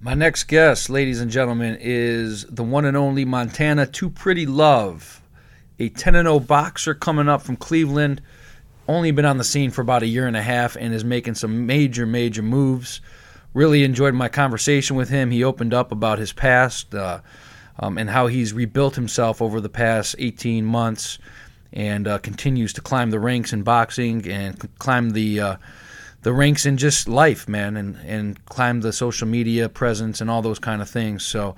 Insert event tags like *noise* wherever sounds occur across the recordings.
My next guest, ladies and gentlemen, is the one and only Montana Too Pretty Love, a 10 0 boxer coming up from Cleveland. Only been on the scene for about a year and a half and is making some major, major moves. Really enjoyed my conversation with him. He opened up about his past uh, um, and how he's rebuilt himself over the past 18 months and uh, continues to climb the ranks in boxing and climb the. Uh, the ranks in just life, man, and, and climb the social media presence and all those kind of things. So,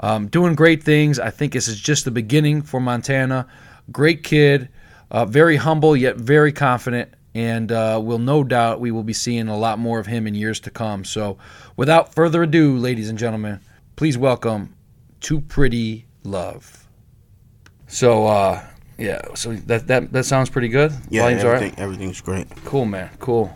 um, doing great things. I think this is just the beginning for Montana. Great kid, uh, very humble yet very confident, and uh, will no doubt we will be seeing a lot more of him in years to come. So, without further ado, ladies and gentlemen, please welcome Too Pretty Love. So, uh, yeah, so that that that sounds pretty good. Yeah, Volume's right? everything, everything's great. Cool, man. Cool.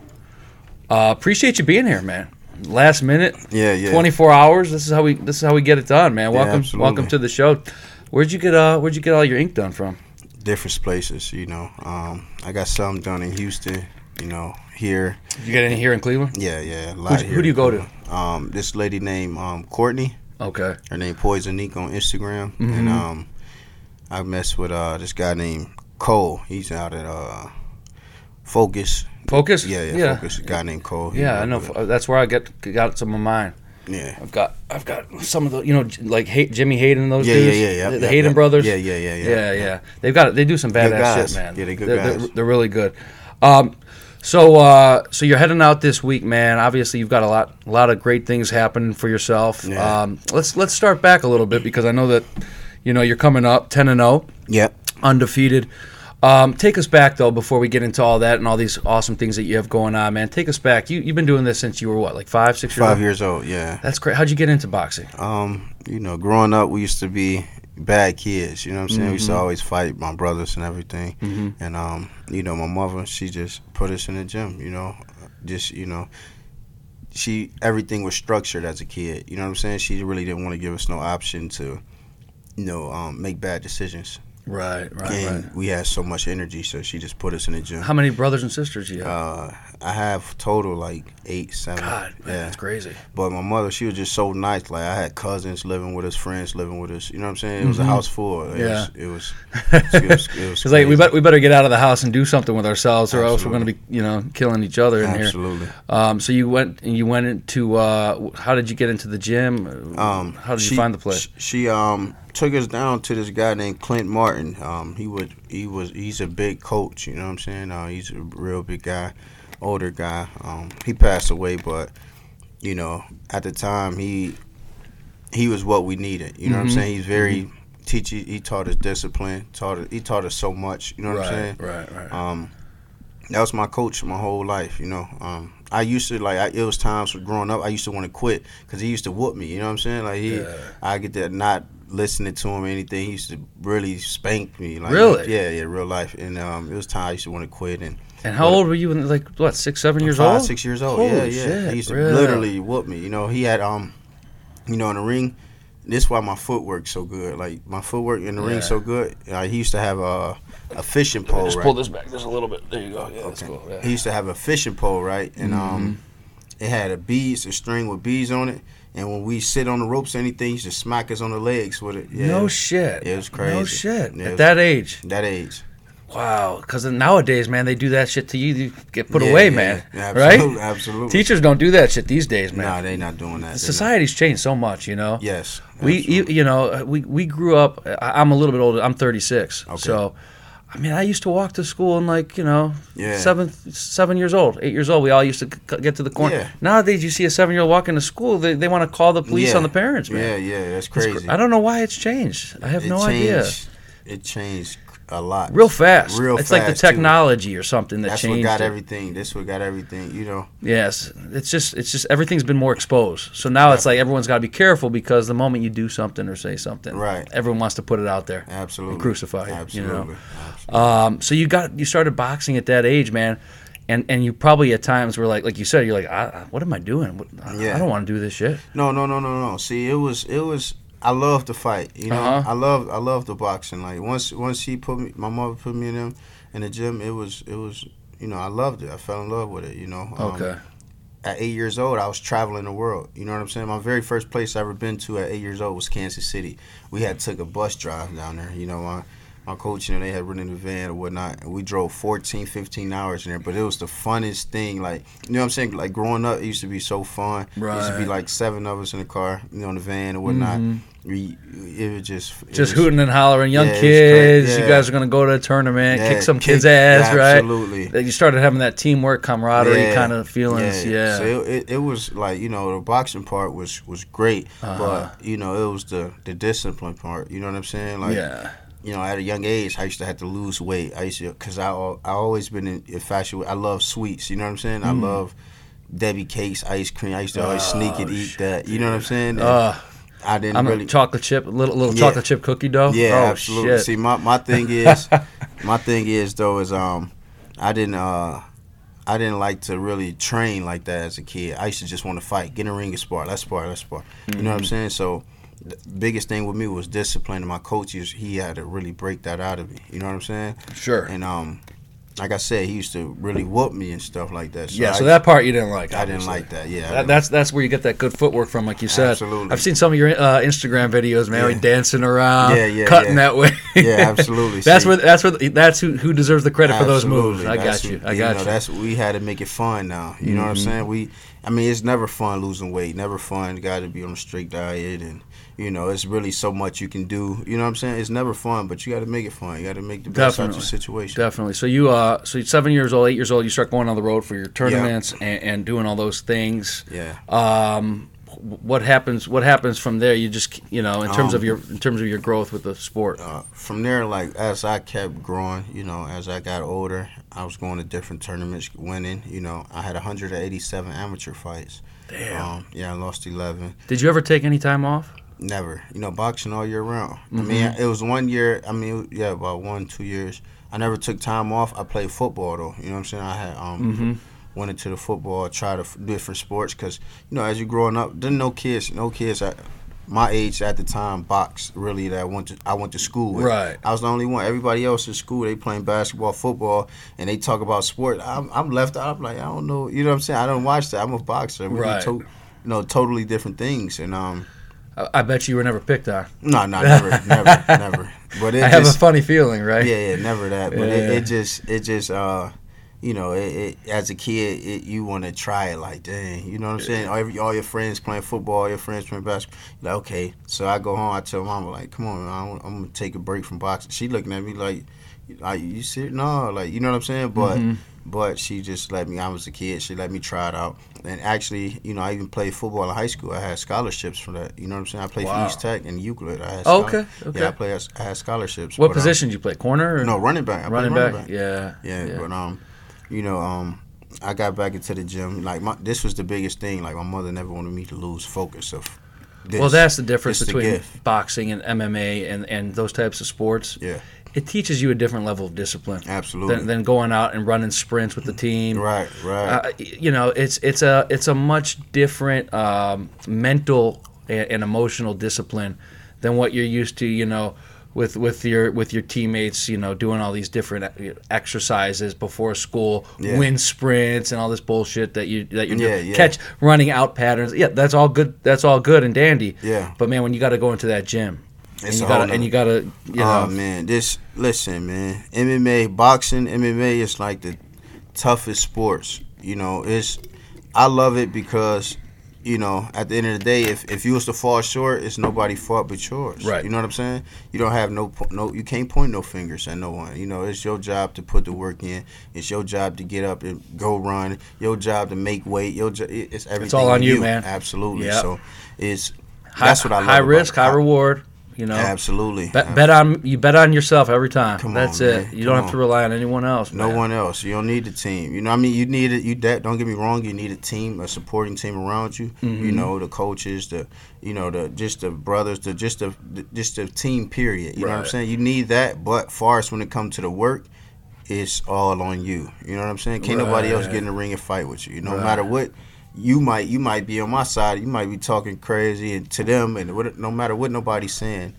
Uh, appreciate you being here, man. Last minute, Yeah, yeah. 24 hours. This is how we this is how we get it done, man. Welcome absolutely. welcome to the show. Where'd you get uh where'd you get all your ink done from? Different places, you know. Um, I got some done in Houston, you know, here. You get any here in Cleveland? Yeah, yeah. A lot Who'd here. who do you go to? Um, this lady named um, Courtney. Okay. Her name Poisonique on Instagram, Mhm. and um, I mess with uh this guy named Cole. He's out at uh, Focus. Focus? Yeah, yeah. Yeah. Focus. A guy named Cole. He Yeah, I know. Uh, That's where I get got some of mine. Yeah. I've got I've got some of the you know like Hay- Jimmy Hayden and those Yeah, yeah, dudes. yeah, yeah, The, the yeah, Hayden yeah. brothers. Yeah, yeah, yeah, yeah. yeah, yeah. They've got they do some badass shit, man. Yeah, they're good they're, guys. They're, they're really good. Um, so uh, so you're heading out this week, man. Obviously, you've got a lot a lot of great things happening for yourself. Yeah. Um, let's let's start back a little bit because I know that you know you're coming up ten and zero, Yep. undefeated. Um, take us back though before we get into all that and all these awesome things that you have going on, man. Take us back. You you've been doing this since you were what, like five, six years Five old? years old. Yeah. That's great. How'd you get into boxing? Um, you know, growing up, we used to be bad kids. You know what I'm saying? We used to Mhm. always fight my brothers and everything. Mhm. And um, you know, my mother, she just put us in the gym. You know, just you know, she everything was structured as a kid. You know what I'm saying? She really didn't want to give us no option to, you know, um, make bad decisions. Right, right, and right. we had so much energy, so she just put us in the gym. How many brothers and sisters do you have? Uh, I have total like eight, seven. God, man, yeah. that's crazy. But my mother, she was just so nice. Like I had cousins living with us, friends living with us. You know what I'm saying? It was Mhm. a house full. It Yeah. was. *laughs* It was. It was, it was like we better we better get out of the house and do something with ourselves, or else we're going to be you know killing each other in Absolutely. here. Um, so you went and you went into uh, how did you get into the gym? Um, how did she- you find the place? She um took us down to this guy named Clint Martin. Um, he would he was he's a big coach. You know what I'm saying? Uh, he's a real big guy, older guy. Um, he passed away, but you know at the time he he was what we needed. You know what I'm Mhm. saying? He's very teach. He, he taught us discipline. Taught us, he taught us so much. You know what right, I'm saying? right, right. Um, that was my coach my whole life. You know, um, I used to like. I, it was times for growing up. I used to want to quit because he used to whoop me. You know what I'm saying? Like he, Yeah. I get that not listening to him or anything. He used to really spank me. Like Really? Yeah, yeah, real life. And um, it was time I used to want to quit. And and how old were you? When, like what, six, seven years five, old? six years old. Holy yeah, yeah. shit, he used to really? literally whoop me. You know, he had um, you know, in the ring. This why my footwork so good. Like my footwork in the Yeah. ring so good. Uh, he used to have a a fishing pole. Just right? pull this back just a little bit. There you go. Yeah, that's cool. Yeah. He used to have a fishing pole, right? And um, it had a beads, a string with beads on it. And when we sit on the ropes or anything, he used to smack us on the legs with it. Yeah. No shit. Yeah, it was crazy. No shit. Yeah, At was- that age. that age. Wow. Because nowadays, man, they do that shit to you. You get put Yeah, away, yeah, man. yeah, right? Absolutely, absolutely. Teachers don't do that shit these days, man. Nah, they not doing that. Society's changed so much, you know. Yes. We, you, you know, we we grew up. I- I'm a little bit older. I'm 36. Okay. So, I mean, I used to walk to school and like, you know, Yeah. seven seven years old, eight years old. We all used to c- get to the corner. Yeah. Nowadays, you see a seven year old walking to school, they, they want to call the police on the parents, man. Yeah, yeah, that's It's cr- crazy. I don't know why it's changed. I have It no idea. It changed a lot. Real fast. Real it's like the fast, too. technology or something that changed. That's what got it. everything. This what got everything. You know. Yes, it's just it's just everything's been more exposed. So now it's like everyone's got to be careful because the moment you do something or say something, Right. everyone wants to put it out there. Absolutely. And crucify you, Absolutely. you know? Absolutely. Um, so you got you started boxing at that age, man, and and you probably at times were like like you said, you're like, I- what am I doing? What, I, Yeah. I don't want to do this shit. No, no, no, no, no. See, it was, it was. I love to fight. You know, Uh-huh. I love, I love the boxing. Like once, once he put me, my mother put me in them in the gym. It was, it was. You know, I loved it. I fell in love with it. You know. Um, Okay. at eight years old, I was traveling the world. You know what I'm saying? My very first place I ever been to at eight years old was Kansas City. We had took a bus drive down there. You know, my my coach, you know, they had rented a van or whatnot, and we drove 14, 15 hours in there. But it was the funnest thing. Like, you know what I'm saying? Like growing up, it used to be so fun. Right. It used to be like seven of us in the car, you know, in the van or whatnot. Mm-hmm. We, it was just it just was, hooting and hollering, young yeah, kids. Yeah. You guys are gonna go to a tournament, yeah, kick some kick, kids' ass, right? Absolutely. You started having that teamwork, camaraderie kind of feelings. Yeah. So it, it, it, was like you know the boxing part was was great, uh-huh. but you know it was the the discipline part. You know what I'm saying? Like yeah you know, at a young age, I used to have to lose weight. I used to, cause I I always been infatuated. I love sweets. You know what I'm saying? Mm. I love Debbie cakes, ice cream. I used to always oh, sneak and eat that. You know what I'm saying? Uh, I didn't I'm really chocolate chip, little little yeah. chocolate chip cookie dough. Yeah, oh, absolutely. Shit. See, my, my thing *laughs* is, my thing is though is um, I didn't uh. I didn't like to really train like that as a kid. I used to just want to fight, get in a ring and spar. Let's spar, let's spar. Mm-hmm. You know what I'm mm-hmm. saying? So the biggest thing with me was discipline. And my coaches, he had to really break that out of me. You know what I'm saying? Sure. And um, like I said, he used to really whoop me and stuff like that. So yeah, so I, that part you didn't like. I didn't like that. Yeah, that, that's that's where you get that good footwork from, like you said. Absolutely. I've seen some of your uh, Instagram videos, man. Yeah. dancing around, yeah, yeah, cutting yeah. that way. yeah, absolutely. *laughs* that's where that's where that's who who deserves the credit absolutely. for those moves. I that's got you. I got you. Know, that's we had to make it fun now. You mm-hmm. know what I'm mm-hmm. saying? We, I mean, it's never fun losing weight. Never fun. Got to be on a strict diet and you know, it's really so much you can do. You know what I'm saying? It's never fun, but you got to make it fun. You got to make the best Definitely. out of the situation. Definitely. So you, uh, so you're seven years old, eight years old. You start going on the road for your tournaments and, and, doing all those things. Yeah. Um, what happens? What happens from there? You just, you know, in terms um, of your, in terms of your growth with the sport. Uh, from there, like as I kept growing, you know, as I got older, I was going to different tournaments, winning. You know, I had 187 amateur fights. Damn. Um, yeah, I lost 11. Did you ever take any time off? Never. You know, boxing all year round. Mm-hmm. I mean, it was one year. I mean, yeah, about one, two years. I never took time off. I played football though. You know what I'm saying? I had um mm-hmm. went into the football, tried to different sports because you know as you're growing up, didn't no kids, no kids at my age at the time box really that I went to I went to school with. Right. I was the only one. Everybody else in school they playing basketball, football, and they talk about sport. I'm, I'm left out. I'm like I don't know. You know what I'm saying? I don't watch that. I'm a boxer. We right. To, you know, totally different things, and um I bet you were never picked on. No, no, never, never, *laughs* never. But I have a funny feeling, right? Yeah, yeah, never that. But yeah. it, it, just, it just, uh, you know, it, it, as a kid, it, you want to try it. Like, dang, you know what I'm saying? All, all your friends playing football, all your friends playing basketball. Like, okay, so I go home. I tell mama, like, come on, man, I'm, gonna take a break from boxing. She looking at me like, like you see, no, like, you know what I'm saying? But. Mm-hmm but she just let me. I was a kid. She let me try it out, and actually, you know, I even played football in high school. I had scholarships for that. You know what I'm saying? I played wow. for East Tech and Euclid. I had oh, okay, okay. Yeah, I played. I had scholarships. What position um, did you play? Corner? Or? No, running back. I running, back. running back. Yeah, yeah, yeah. But um, you know, um, I got back into the gym. Like my, this was the biggest thing. Like my mother never wanted me to lose focus of. This, well, that's the difference between boxing and MMA and, and those types of sports. Yeah it teaches you a different level of discipline. Absolutely. Than, than going out and running sprints with the team. Right, right. Uh, you know, it's it's a it's a much different um, mental and, and, emotional discipline than what you're used to. You know, with with your with your teammates. You know, doing all these different exercises before school, yeah. wind sprints, and all this bullshit that you that you yeah, yeah. catch running out patterns. Yeah, that's all good. That's all good and dandy. Yeah. But man, when you got to go into that gym and you, gotta, and you gotta, you oh, know. Oh man, this listen, man. MMA, boxing, MMA is like the toughest sports. You know, it's I love it because you know at the end of the day, if if you was to fall short, it's nobody fault but yours. Right. You know what I'm saying? You don't have no no. You can't point no fingers at no one. You know, it's your job to put the work in. It's your job to get up and go run. Your job to make weight. Your jo- it's everything. It's all on you, you, man. Absolutely. Yep. So it's high, that's what I love. High risk, high reward. You know, absolutely. Bet, bet on you bet on yourself every time. Come That's on, it. You Come don't have to rely on anyone else. No man. one else. You don't need the team. You know, I mean, you need it. You that. Don't get me wrong. You need a team, a supporting team around you. Mm-hmm. You know, the coaches, the you know, the just the brothers, the just the, the just the team. Period. You right. know what I'm saying? You need that. But far as when it comes to the work, it's all on you. You know what I'm saying? Can't right. nobody else get in the ring and fight with you. No right. matter what you might you might be on my side. You might be talking crazy and to them, and what, no matter what nobody's saying,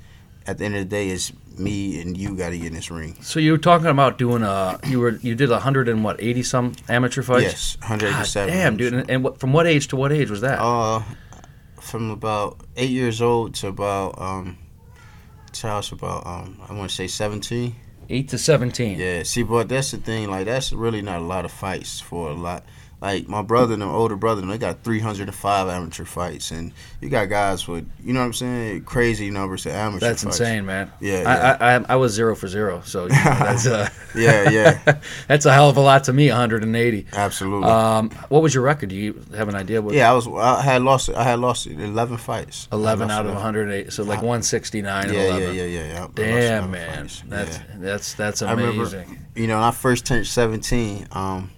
at the end of the day, it's me and you got to get in this ring. So you were talking about doing a you were you did a hundred and what eighty some amateur fights? Yes, God 187. damn, dude. And, and what, from what age to what age was that? Uh, from about eight years old to about um, I was about um, I want to say 17. Eight to seventeen. Yeah, see, but that's the thing. Like, that's really not a lot of fights for a lot. Like my brother and the older brother, they got 305 amateur fights, and you got guys with, you know what I'm saying, crazy numbers of amateur. That's fights. insane, man. Yeah, I, yeah. I, I I was zero for zero, so you know, that's uh, *laughs* Yeah, yeah, *laughs* that's a hell of a lot to me. 180. absolutely. Um, what was your record? Do you have an idea? What, yeah, I was. I had lost. I had lost 11 fights. I 11 out of 11. 108, so like Uh, 169 Yeah, 11. yeah, yeah, yeah, yeah. Damn, man, fights. that's Yeah. that's that's I remember- amazing. you know, when I first turned 17, um,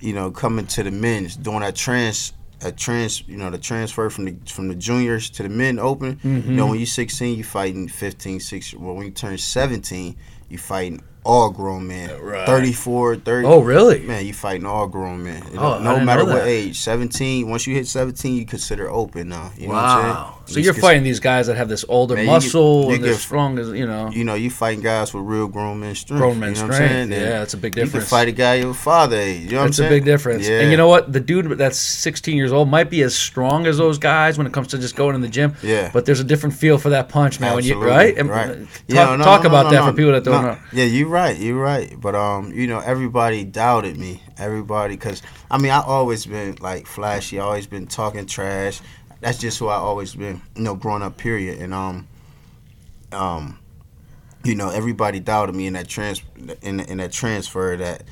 you know, coming to the men's, doing that trans, a trans, you know, the transfer from the from the juniors to the men open. Mm-hmm. You know, when you're 16, you fighting 15, 16. Well, when you turn 17, you fighting all grown men. Right. 34, 30. Oh, really? Man, you fighting all grown men. You Oh, know, I no didn't matter know what age. 17, once you hit 17, you consider open now. You know what I'm saying? So You you're fighting these guys that have this older Man, you get- muscle you and they're strong as you know. You know, you fighting guys with real grown men strength. Grown men you know What I'm strength. saying? Yeah, that's a big difference. You can fight a guy your father age. You know what I'm That's a big difference. Yeah. And you know what? The dude that's 16 years old might be as strong as those guys when it comes to just going in the gym. Yeah. But there's a different feel for that punch, man. When you right? And, right. uh, Yeah, Talk, no, talk no, about no, that no, for people that don't no. know. Yeah, you're right. You're right. But um, you know, everybody doubted me. Everybody, because I mean, I always been like flashy. I always been talking trash. That's just who I always been. You know, growing up. Period. And um, um, you know, everybody doubted me in that trans in in that transfer that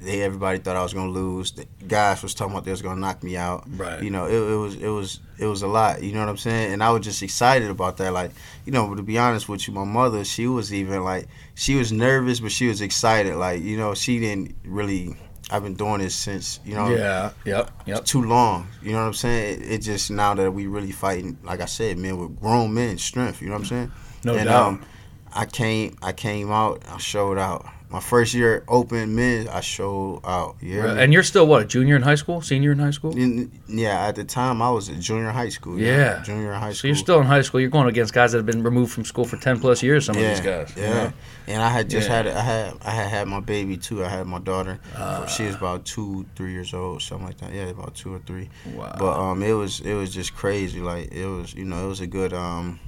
they everybody thought I was gonna lose. The guys was talking about they was gonna knock me out. Right. You know, it, it was it was it was a lot. You know what I'm saying? And I was just excited about that. Like, you know, to be honest with you, my mother, she was even like she was nervous, but she was excited. Like, you know, she didn't really. I've been doing this since you know Yeah. Yep. Yep. too long. You know what I'm saying? It, it just now that we really fighting, like I said, man, with grown men strength. You know what I'm saying? No and, doubt. Um, I came, I came out, I showed out. My first year open men, I showed out. Yeah. And you're still what? A junior in high school? Senior in high school? yeah, at the time I was at junior in high school. Yeah. Junior high school. So you're still in high school. You're going against guys that have been removed from school for 10 plus years. Some yeah, of these guys. you Yeah. know? And I had just Yeah. had I had I had had my baby too. I had my daughter. Ah. she was about two, three years old, something like that. Yeah, about two or three. Wow. But um, it was it was just crazy. Like it was, you know, it was a good um,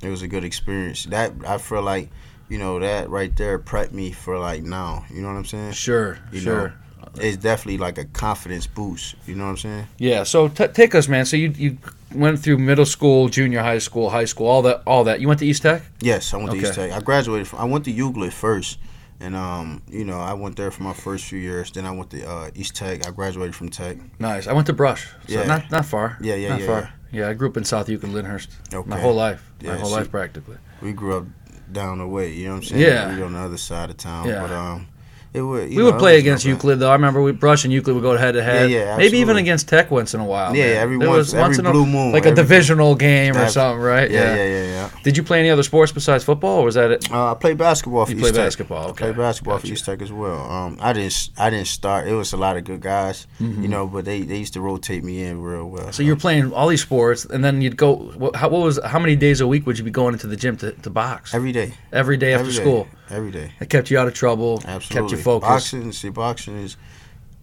it was a good experience. That I feel like, you know, that right there prepped me for like now. You know what I'm saying? Sure. You sure. know, it's definitely like a confidence boost. You know what I'm saying? Yeah. So t- take us, man. So you you went through middle school, junior high school, high school, all that, all that. You went to East Tech. Yes, I went to East Tech. I graduated from. I went to Euclid first, and um, you know, I went there for my first few years. Then I went to uh, East Tech. I graduated from Tech. Nice. I went to Brush. So Yeah. not not far. Yeah, yeah, not yeah, far. Yeah. I grew up in South Euclid, Lyndhurst. My whole life. My whole see- life practically. We grew up down the way. You know what I'm saying? Yeah. We on the other side of town. Yeah. But um, it would. We know, would play against. Euclid though. I remember we Brush and Euclid would go head to head. Yeah, yeah, Maybe even against Tech once in a while. Yeah, man. every There once- was every in a- blue moon, like a divisional game or something, right? Yeah, yeah, yeah, yeah. Did you play any other sports besides football, or was that it? Uh, I played basketball for You East play Tech. basketball, I played basketball Gotcha. for East Tech as well. Um, I didn't. I didn't start. It was a lot of good guys, Mm-hmm. you know, but they, they used to rotate me in real well. So you're playing all these sports, and then you'd go. What, how, what was? How many days a week would you be going into the gym to, to box? every day, Every day after every day, school. Every day. It kept you out of trouble. Absolutely. Kept you focused. Boxing, see, boxing is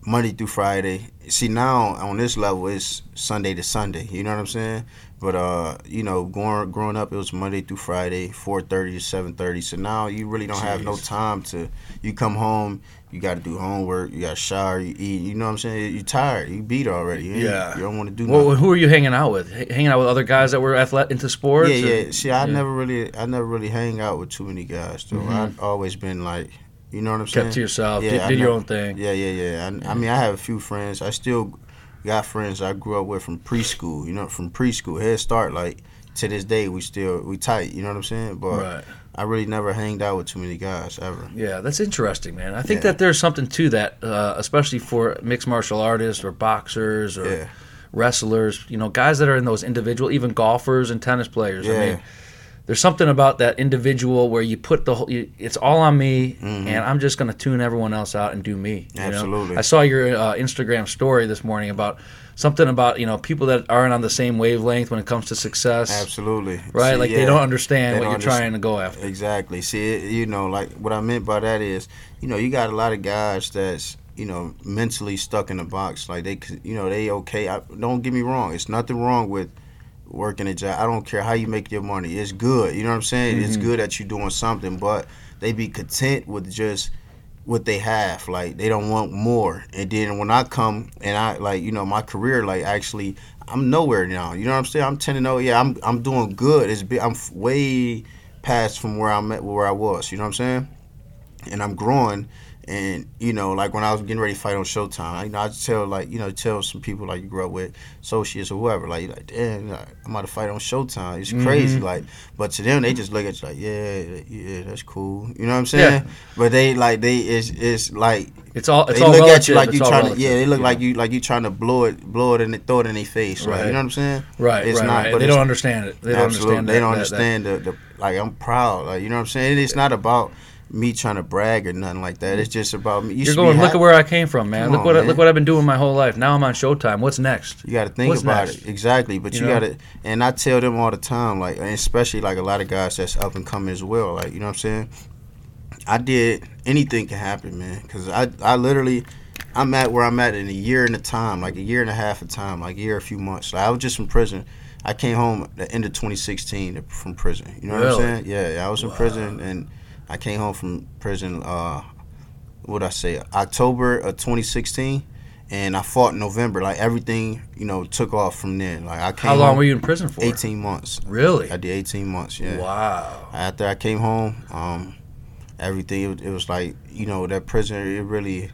Monday through Friday. See, now on this level, it's Sunday to Sunday. You know what I'm saying? But uh, you know, growing growing up, it was Monday through Friday, 4:30 to 7:30. So now you really don't have no time to. You come home, you got to do homework, you got to shower, you eat. You know what I'm saying? You're tired, you beat already. You Yeah. You don't want to do Well, nothing. who are you hanging out with? H- Hanging out with other guys that were athletic into sports? Yeah, or- yeah. See, I Yeah. never really, I never really hang out with too many guys. Though Mhm. I've always been like, you know what I'm saying? Kept to yourself. Yeah, did did your own thing. Yeah, yeah, yeah. I, I mean, I have a few friends. I still got friends I grew up with from preschool. You know, from preschool, Head Start. Like to this day, we still we tight. You know what I'm saying? But Right. I really never hanged out with too many guys ever. Yeah, that's interesting, man. I think Yeah. that there's something to that, uh, especially for mixed martial artists or boxers or Yeah, wrestlers. You know, guys that are in those individual, even golfers and tennis players. I mean, there's something about that individual where you put the whole. You, it's all on me, Mhm. and I'm just going to tune everyone else out and do me. you know? Absolutely. I saw your uh, Instagram story this morning about something about you know people that aren't on the same wavelength when it comes to success. Absolutely. Right, See, like they don't understand they what don't you're underst- trying to go after. Exactly. See, it, you know, like what I meant by that is, you know, you got a lot of guys that's, you know, mentally stuck in a box. Like they, you know, they okay. I, don't get me wrong. It's nothing wrong with working a job. I don't care how you make your money. It's good. You know what I'm saying? It's Mhm. good that you're doing something, but they be content with just what they have. Like they don't want more. And then when I come and I like, you know, my career, like actually, I'm nowhere now. You know what I'm saying? I'm 10 to oh, know. Yeah, I'm I'm doing good. It's I'm way past from where I'm at, where I was. You know what I'm saying? And I'm growing. And you know, like when I was getting ready to fight on Showtime, I, you know, I tell like you know, tell some people like you grew up with, associates or whoever, like like, damn, like, I'm about to fight on Showtime. It's crazy, Mhm. like. But to them, they just look at you like, yeah, yeah, that's cool. You know what I'm saying? Yeah. But they like they it's it's like It's all it's they all look relative. at you like it's you trying to yeah they look you like you like you trying to blow it blow it and throw it in their face right. Right. you know what I'm saying right, it's right, not, right. but They don't understand it. They don't Absolutely. understand. they that- don't that- that- understand the, the like I'm proud like you know what I'm saying it's not about me trying to brag or nothing like that it's just about me you You're going. Look happy. at where I came from, man. Come look on, what I, look what I've been doing my whole life. Now I'm on Showtime. What's next? You got to think What's about next? it exactly, but You you, know? got to, and I tell them all the time, like, especially like a lot of guys that's up and coming as well, like, you know what I'm saying? I did anything can happen, man, because I, I literally, I'm at where I'm at in a year and a time, like a year and a half of time, like a year, a few months. Like, I was just from prison. I came home at the end of 2016 from prison. You know what I'm saying? Yeah, I was in Wow. prison, and I came home from prison. Uh, what I say? October of 2016 and I fought in November. Like everything, you know, took off from then. Like I came. How long were you in prison for? 18 months. Really? I did 18 months. Yeah. Wow. After I came home, um, everything it, it was like you know that prison. It really,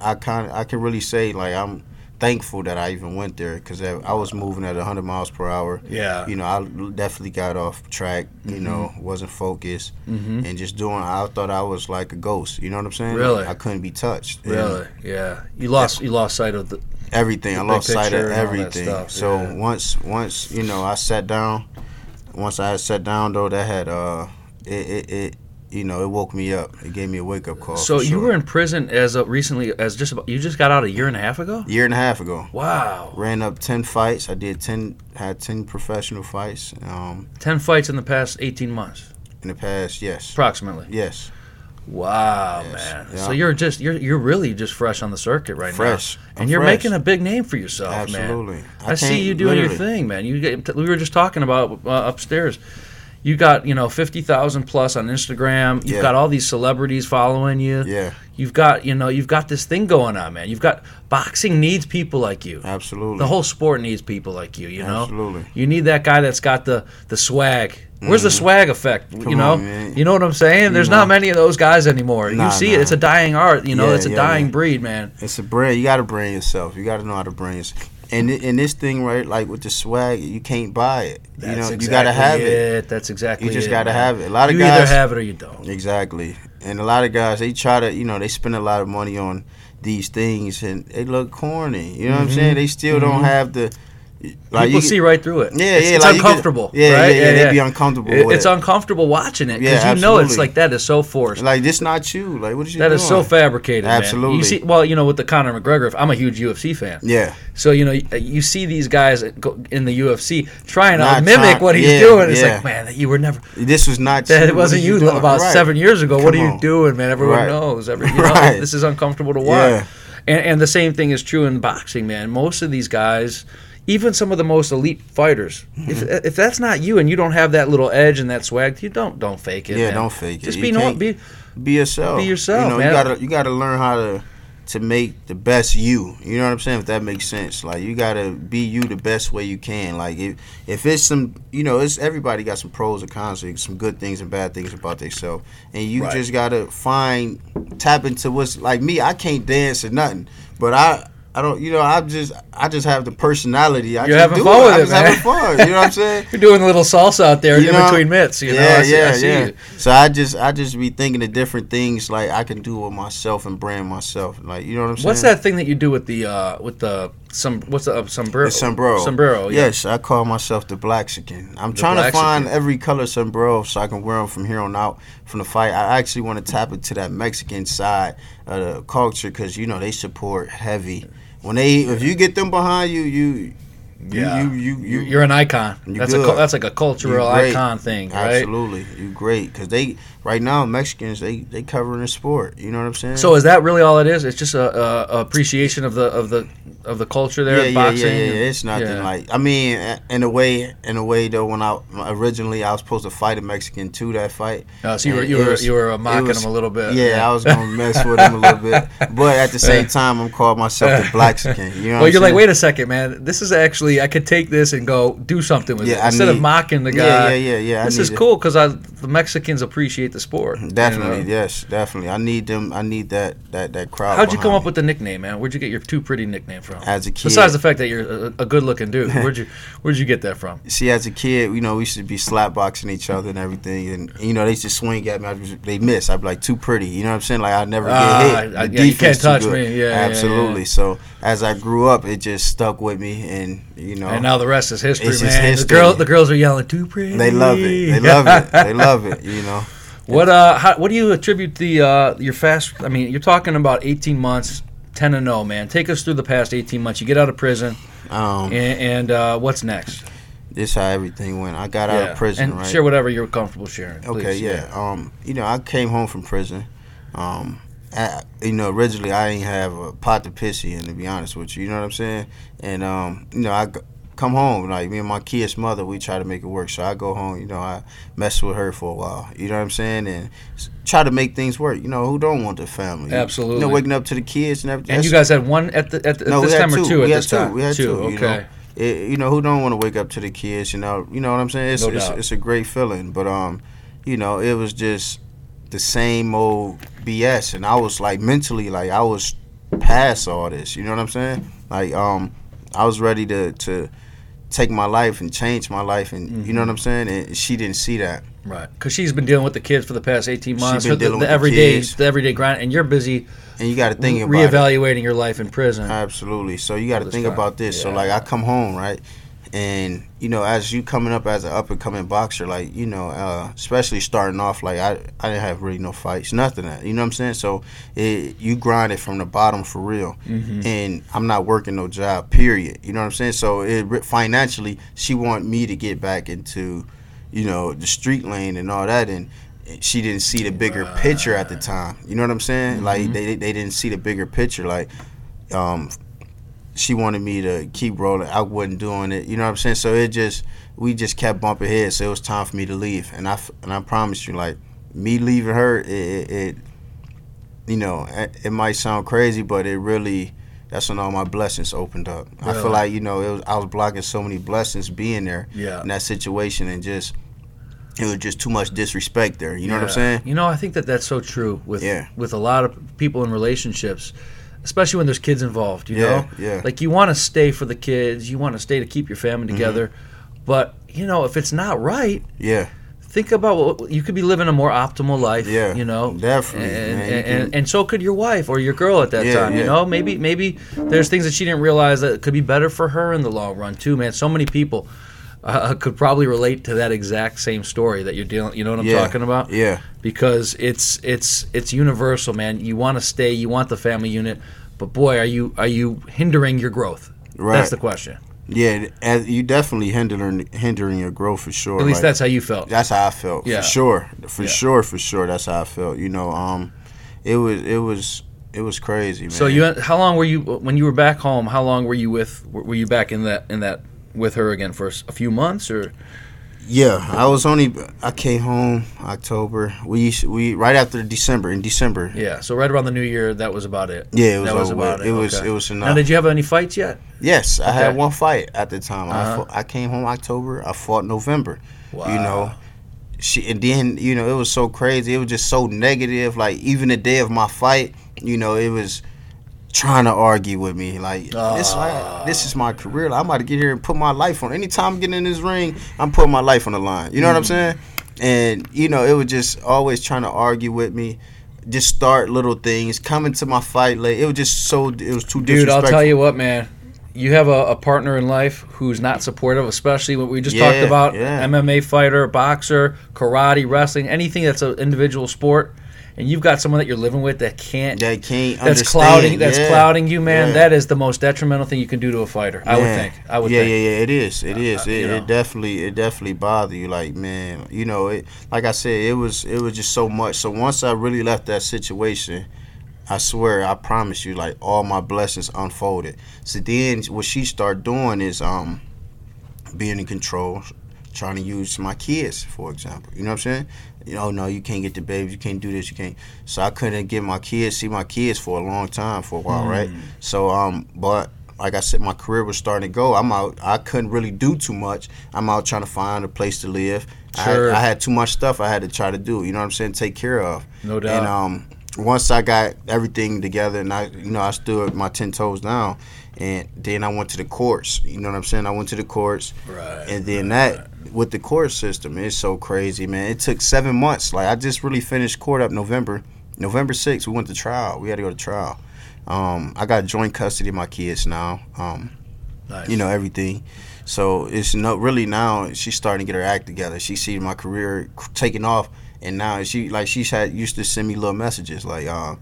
I kind I can really say like I'm thankful that I even went there because I, I was moving at 100 miles per hour. Yeah. You know, I definitely got off track. You Mm-hmm. know, wasn't focused hmm and just doing. I thought I was like a ghost. You know what I'm saying? Really? I couldn't be touched. And Really? Yeah. You lost. You lost sight of the. everything. The I lost sight of and everything. so yeah. once once you know I sat down, once I had sat down though, that had uh it it, it you know it woke me up. It gave me a wake up call. So you sure. were in prison as of recently as just about. You just got out a year and a half ago. year and a half ago. Wow. Ran up ten fights. I did ten had ten professional fights. Um, Ten fights in the past eighteen months, in the past, yes, approximately. yes, Wow, Yes. man. Yeah. So you're just you're you're really just fresh on the circuit right fresh. now, I'm and you're fresh. making a big name for yourself, man. absolutely. I, see you doing your thing, man. You get, we were just talking about uh, upstairs. You got you know fifty thousand plus on Instagram. You've Yeah. got all these celebrities following you. Yeah, You've got you know you've got this thing going on, man. You've got boxing needs people like you. absolutely. The whole sport needs people like you. You know. absolutely. You need that guy that's got the the swag. Where's the swag effect? you Mm-hmm. Know, on, you know what I'm saying. There's not many of those guys anymore. Nah, you see it; it's a dying art. You know, Yeah, it's a yeah, dying breed, man. It's a brand. You got to brand yourself. You got to know how to brand yourself. And in this thing, right, like with the swag, you can't buy it. you know, That's you got to have it. That's exactly. You just it, got to man. have it. A lot of guys you either have it or you don't. exactly, and a lot of guys they try to, you know, they spend a lot of money on these things and they look corny. You know what I'm Mhm. saying? They still don't Mhm. have the like People you see right through it. Yeah, it's, yeah, it's like uncomfortable. yeah, right? yeah, yeah, they be uncomfortable It- it's it. uncomfortable watching it because Yeah, you know it's like that is so forced. like this not you. Like what is you That doing? is so fabricated. man. Absolutely. You see, well, you know, with the Conor McGregor, I'm a huge UFC fan. Yeah, So you know, you, you see these guys in the UFC trying to mimic trying- what he's yeah, doing. It's yeah. like, man, you were never. this was not That you. it wasn't you doing? about Right. seven years ago. what are Come you doing, man? Everyone Right. knows. Every, you *laughs* know, Right. this is uncomfortable to watch. And, and the same thing is true in boxing, man. Most of these guys, even some of the most elite fighters, if Mm-hmm. if that's not you and you don't have that little edge and that swag, you don't don't fake it. Yeah, man. don't fake it. Just be be be yourself. Be yourself, You know, man. you gotta you gotta learn how to to make the best you. You know what I'm saying? If that makes sense. Like you gotta be you the best way you can. Like if if it's some you know, it's everybody got some pros and cons, some good things and bad things about themselves. And you Right. just gotta find tap into what's like me, I can't dance or nothing. But I I don't, you know, I just, I just have the personality. I You're just having do fun it. with I'm it, just man. having fun. You know what I'm saying? *laughs* you're doing a little salsa out there You in know? between mitts. You know, yeah, I see, yeah, I see yeah. you. So I just I just be thinking of different things like I can do with myself and brand myself. Like you know what I'm saying? What's that thing that you do with the uh with the some what's the uh, sombrero? The sombrero. Sombrero. Yeah. Yes, I call myself the Blaxican. I'm The trying to find every color sombrero so I can wear them from here on out from the fight. I actually want to tap into that Mexican side of the culture because you know they support heavy when they if you get them behind you, you Yeah. you you you, You- You're an icon. That's a good. cul- that's like a cultural icon thing, right? Absolutely, you great because they right now Mexicans they they covering the sport. You know what I'm saying? So is that really all it is? It's just a, a, a appreciation of the of the of the culture there, yeah, yeah, boxing. yeah, yeah, yeah. It's nothing yeah. like. I mean, in a way, in a way though, when I originally I was supposed to fight a Mexican to that fight. Oh, so you were you were was- you were mocking was- him a little bit. Yeah, I was gonna mess with him a little bit, *laughs* but at the same time, I'm calling myself the Blaxican. You know? well, you're I'm like, wait a second, man. This is actually I could take this and go do something with Yeah, it I instead of mocking the guy. Yeah, yeah, yeah, yeah. This is it. cool because I the Mexicans appreciate the sport. you Definitely, know? yes, definitely. I need them. I need that that that crowd. How'd you come up me. with the nickname, man? Where'd you get your too pretty nickname from? As a kid, Besides the fact that you're a, a good-looking dude, where'd you where'd you get that from? see, as a kid, you know, we used to be slap boxing each other and everything, and you know, they used to swing at me. They miss. I'd be like, too pretty. You know what I'm saying? Like I'd never get Ah, hit. I- The I- yeah, you can't defense touch good. me. Yeah, yeah, yeah. absolutely. So as I grew up, it just stuck with me, and you know, And now the rest is history, man. history. The girl, the girls are yelling too pretty. they love it. They love it. They love it. You know. *laughs* What uh? How, what do you attribute the uh your fast? I mean, you're talking about 18 months, 10 and 0, man. Take us through the past 18 months. You get out of prison, Um, and, and uh, what's next? this how everything went. I got out of prison, and right? share whatever you're comfortable sharing. Okay, please. yeah. Um, you know, I came home from prison. Um, I, you know, originally I didn't have a pot to piss in, to be honest with you. You know what I'm saying? And um, you know, I come home like me and my kid's mother. We try to make it work. So I go home. You know, I mess with her for a while. You know what I'm saying? And try to make things work. You know, who don't want the family? Absolutely. You know, waking up to the kids and everything. And you guys had one at the at, the, no, at this time two. or two we at this two. time? We had two. you Okay. know. It, you know who don't want to wake up to the kids. You know, you know what I'm saying. It's No it's, it's a great feeling, but um, you know, it was just the same old BS, and I was like mentally like I was past all this. You know what I'm saying? Like um, I was ready to to take my life and change my life, and you Mm-hmm. know what I'm saying. And she didn't see that. Right, because she's been dealing with the kids for the past 18 months, been for the, dealing the with the everyday kids. the everyday grind, and you're busy And you got to think about it. reevaluating your life in prison. Absolutely. So you got to think time. about this. So like I come home right, and you know as you coming up as an up and coming boxer, like you know, uh, especially starting off, like I I didn't have really no fights, nothing. That, you know what I'm saying? So it, you grind it from the bottom for real, Mm-hmm. and I'm not working no job. Period. You know what I'm saying? So it financially, she want me to get back into, you know, the street lane and all that, and she didn't see the bigger picture at the time. You know what I'm saying? Mm-hmm. Like they they didn't see the bigger picture. Like um, she wanted me to keep rolling. I wasn't doing it. You know what I'm saying? So it just we just kept bumping heads. So it was time for me to leave. And I and I promise you, like me leaving her, it, it, it you know, it, it might sound crazy, but it really. That's when all my blessings opened up. I feel like you know it was, I was blocking so many blessings being there Yeah. in that situation, and just it was just too much disrespect there. You know what I'm saying? You know, I think that that's so true with Yeah. with a lot of people in relationships, especially when there's kids involved. You Yeah, know, yeah. like you want to stay for the kids, you want to stay to keep your family Mm-hmm. together, but you know, if it's not right, Yeah, think about what you could be living a more optimal life. Yeah, you know, definitely, and man. And, and, and so could your wife or your girl at that Yeah, time. You know, maybe maybe there's things that she didn't realize that could be better for her in the long run too. Man, so many people. Uh, could probably relate to that exact same story that you're dealing. You know what I'm yeah, talking about? Yeah, because it's it's it's universal, man. You want to stay, you want the family unit, but boy, are you are you hindering your growth? right. That's the question. Yeah, as you definitely hindering hindering your growth for sure. At least Like, that's how you felt. that's how I felt Yeah. for sure, for Yeah. sure, for sure. That's how I felt. You know, um, it was it was it was crazy, man. So you, how long were you when you were back home? How long were you with? Were you back in that in that with her again for a few months or? yeah, I was only I came home October. We we right after December in December. Yeah, so right around the new year, that was about it. Yeah, it was that was about it. It was okay. it was enough. Now, did you have any fights yet? yes, I had one fight at the time. I Uh-huh. fought, I came home October. I fought November. Wow. You know, she and then you know it was so crazy. It was just so negative. Like even the day of my fight, you know, it was trying to argue with me. Like this, Ah. this is my career. Like, I'm about to get here and put my life on. Anytime I'm getting in this ring, I'm putting my life on the line. You know what I'm saying? And you know, it was just always trying to argue with me. Just start little things, coming to my fight late. It was just so. It was too Dude, I'll tell you what, man. You have a, a partner in life who's not supportive, especially what we just Yeah, talked about yeah. MMA fighter, boxer, karate, wrestling, anything that's an individual sport. And you've got someone that you're living with that can't That can't that's understand. clouding that's yeah. clouding you, man. Yeah. That is the most detrimental thing you can do to a fighter. I would think. I would yeah, think. yeah, yeah. It is. It is. uh, It, it definitely, it definitely bothers you. Like, man, you know, it. Like I said, it was, it was just so much. So once I really left that situation, I swear, I promise you, like all my blessings unfolded. So then, what she started doing is, um, being in control, trying to use my kids, for example. You know what I'm saying? You know, no, you can't get the babies, you can't do this, you can't. So I couldn't get my kids, see my kids for a long time, for a while, right? So, um, but like I said, my career was starting to go. I'm out. I couldn't really do too much. I'm out trying to find a place to live. Sure. I, had, I had too much stuff I had to try to do. You know what I'm saying? Take care of. No doubt. And um, once I got everything together, and I, you know, I stood my ten toes down, and then I went to the courts. You know what I'm saying? I went to the courts, Right. and then that with the court system, it's so crazy, man. It took seven months. Like I just really finished court up November, November 6th. We went to trial. We had to go to trial. Um, I got joint custody of my kids now. Um, Nice. you know everything. So it's no really now she's starting to get her act together. She sees my career taking off, and now she like she's had used to send me little messages like, uh,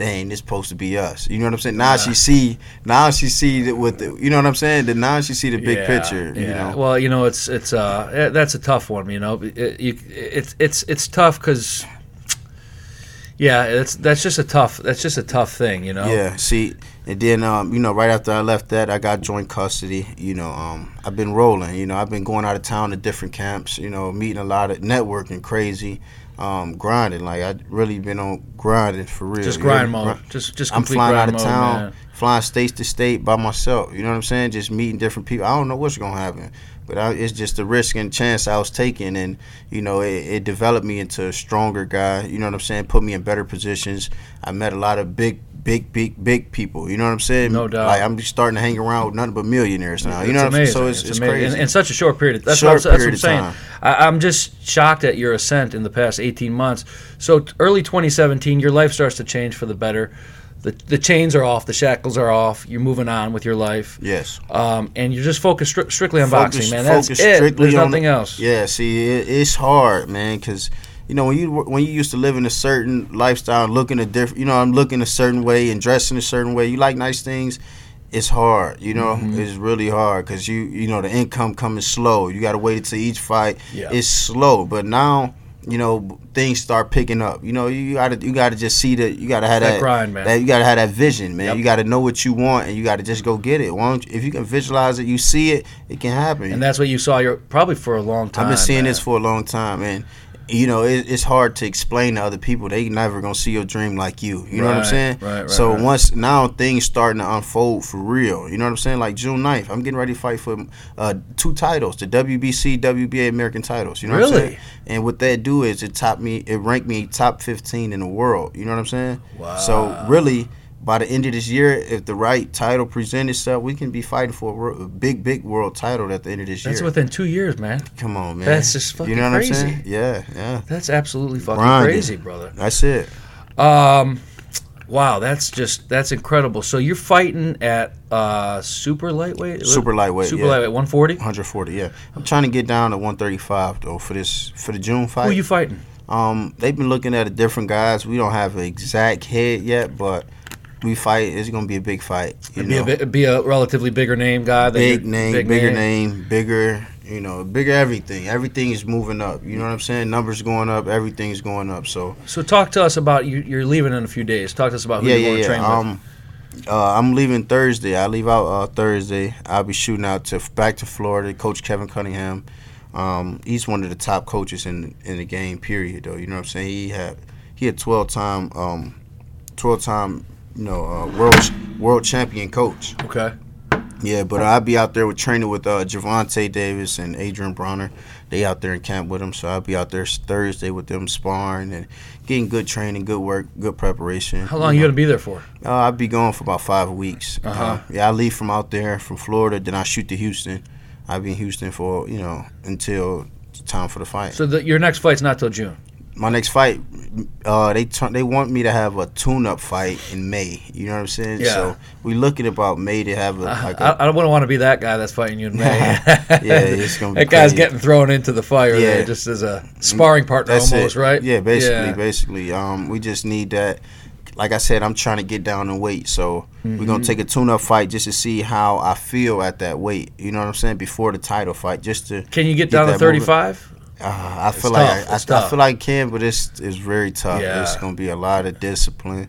"Dang, this supposed to be us." You know what I'm saying? Now she see now she see that with the you know what I'm saying. That now she see the big Yeah, picture. Yeah. You know. Well, you know, it's it's uh that's a tough one. You know, it, you, it's it's it's tough because. Yeah, it's that's just a tough that's just a tough thing, you know. Yeah, see, and then um, you know, right after I left that, I got joint custody. You know, um, I've been rolling. You know, I've been going out of town to different camps. You know, meeting a lot of networking, crazy, um, grinding. Like I really been on grinding for real. Just grind mode. Gri- Just just I'm flying out of mode, town, man. flying state to state by myself. You know what I'm saying? Just meeting different people. I don't know what's gonna happen, but I, it's just a risk and chance I was taking, and you know, it, it developed me into a stronger guy. You know what I'm saying? Put me in better positions. I met a lot of big. Big, big, big people. You know what I'm saying? No doubt. Like I'm just starting to hang around with nothing but millionaires now. You It's know what I'm saying? So it's, it's, amazing. crazy. In, in such a short period. Of, that's Short what, I'm- that's what period I'm saying. I, I'm just shocked at your ascent in the past 18 months. So t- early 2017, your life starts to change for the better. The, the chains are off, the shackles are off. You're moving on with your life, yes. um, and you're just focused stri- strictly on Focus- boxing, man. That's it. There's nothing the- else. Yeah, see, it, it's hard, man, because you know when you when you used to live in a certain lifestyle, looking a different, you know, I'm looking a certain way and dressing a certain way. You like nice things. It's hard, you know. Mm-hmm. It's really hard because you you know the income coming slow. You got to wait until each fight. Yeah. It's slow, but now you know things start picking up. You know you got to you got to just see that you got to have That that, grind, man. that you got to have that vision, man. Yep. You got to know what you want and you got to just go get it. Why don't you, if you can visualize it, you see it, it can happen. And that's what you saw your probably for a long time. I've been seeing man. this for a long time, and you know it, it's hard to explain to other people. They never gonna see your dream like you. You know what I'm saying? right, right, so right. once now things starting to unfold for real. You know what I'm saying? Like June 9th, I'm getting ready to fight for uh, two titles, the WBC, WBA American titles. You know what I'm Really? saying? And what that do is it top me, it ranked me top 15 in the world. You know what I'm saying? Wow. So really. By the end of this year, if the right title presents itself, we can be fighting for a, a big, big world title at the end of this year. That's within two years, man. Come on, man. That's just fucking You know what crazy. I'm saying? Yeah, yeah. That's absolutely fucking Grinding. crazy, brother. That's it. Um, wow, that's just that's incredible. So you're fighting at uh super lightweight, Super lightweight, super yeah. lightweight, 140. 140, yeah. I'm trying to get down to 135 though for this for the June fight. Who are you fighting? um, they've been looking at a different guys. We don't have an exact head yet, but we fight. It's gonna be a big fight. You Be a, know, be a relatively bigger name guy. than big name, big bigger name. bigger. You know, bigger everything. Everything is moving up. You know what I'm saying? Numbers going up. Everything's going up. So So talk to us about you. You're leaving in a few days. Talk to us about who yeah, you're yeah, going to train yeah. with. Um, uh, I'm leaving Thursday. I leave out uh, Thursday. I'll be shooting out to back to Florida. Coach Kevin Cunningham. Um, he's one of the top coaches in in the game. Period. Though you know what I'm saying. He had he had 12 time um 12 time you know uh, world world champion coach. Okay. Yeah, but I'll be out there with training with uh, Javante Davis and Adrien Broner. They out there in camp with them, so I'll be out there Thursday with them sparring and getting good training, good work, good preparation. How long you know. going to be there for? Uh, I'll be going for about five weeks. Uh-huh. Uh, yeah, I leave from out there from Florida, then I shoot to Houston. I'll be in Houston for you know until time for the fight. So the, your next fight's not till June. My next fight, uh, they turn, they want me to have a tune-up fight in May. You know what I'm saying? Yeah. So we looking about May to have a like I, a I wouldn't want to be that guy that's fighting you in May. *laughs* *laughs* Yeah, it's gonna be that guy's crazy. getting thrown into the fire Yeah. there just as a sparring partner That's almost, it. right? Yeah, basically, Yeah. basically. Um, we just need that. Like I said, I'm trying to get down in weight, so we're Mm-hmm. gonna take a tune-up fight just to see how I feel at that weight. You know what I'm saying? Before the title fight, just to. Can you get Get down to 35? Uh, I feel It's like. I, I, I feel like I can, but it's it's very tough. Yeah. It's gonna be a lot of discipline.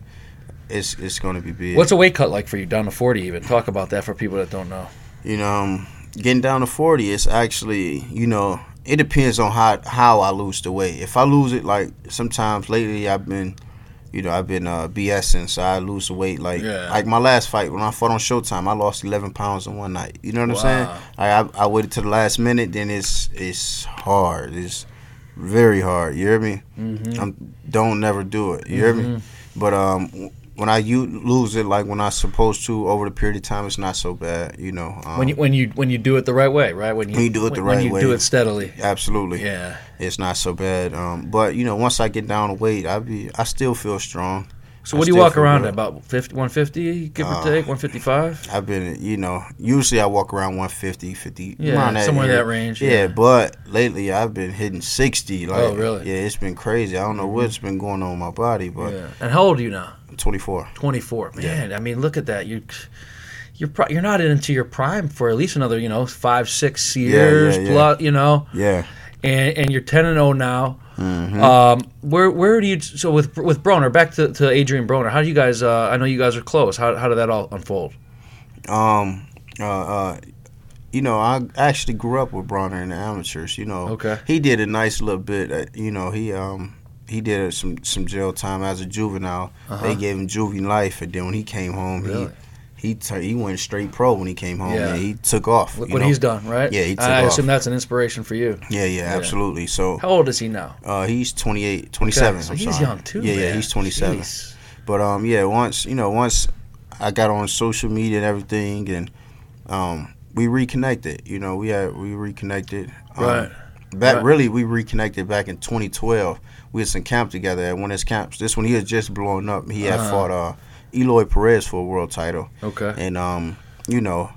It's it's gonna be big. What's a weight cut like for you down to 40 even? Talk about that for people that don't know. you know, um, getting down to 40 is actually, you know, it depends on how how I lose the weight. If I lose it, like sometimes lately I've been, you know, I've been uh, BSing, so I lose weight. Like Yeah. like my last fight when I fought on Showtime, I lost 11 pounds in one night. You know what I'm saying? Like I, I waited to the last minute, then it's it's hard. It's very hard. You hear me? Mm-hmm. Don't never do it. You hear me? But um, when I u- lose it, like when I'm supposed to, over the period of time, it's not so bad. You know. Um, When you when you when you do it the right way, right? When you, When you do it the when right you way. do it steadily. Absolutely. Yeah. It's not so bad. Um, but you know, once I get down to weight, I be I still feel strong. So I what do you walk around at? About 50, 150, give or Uh, take, 155? I've been, you know, usually I walk around 150, 50, Yeah, around that somewhere area. that range, Yeah, yeah. but lately I've been hitting 60. Like, Oh, really? Mm-hmm. Yeah, it's been crazy. I don't know what's been going on with my body, but Yeah. And how old are you now? I'm 24. 24. Man, I mean, look at that. You you're pro- you're not into your prime for at least another, you know, 5 6 years yeah. plus, you know. Yeah. And and you're 10 and 0 now. Mm-hmm. Um, where where do you so with with Broner back to, to Adrien Broner? How do you guys? Uh, I know you guys are close. How how did that all unfold? Um, uh, uh, you know, I actually grew up with Broner in the amateurs. You know, Okay. he did a nice little bit. uh you know, he um he did some some jail time as a juvenile. They gave him juvie life, and then when he came home, Uh-huh. Really? he he tur- he went straight pro when he came home. Yeah. and he took off. What, you what know? he's done, right? Yeah, he took I off. assume that's an inspiration for you. Yeah, yeah, absolutely. So How old is he now? uh, he's 28, 27. Okay, so he's sorry. young too. Yeah, yeah, he's 27. But um, yeah, once you know, once I got on social media and everything, and um, we reconnected. You know, we had we reconnected. Um, Right. Back Right. really, we reconnected back in 2012. We had some camp together at one of his camps. This one he had just blown up. He had Uh-huh. fought uh, Eloy Perez for a world title, Okay. and um, you know.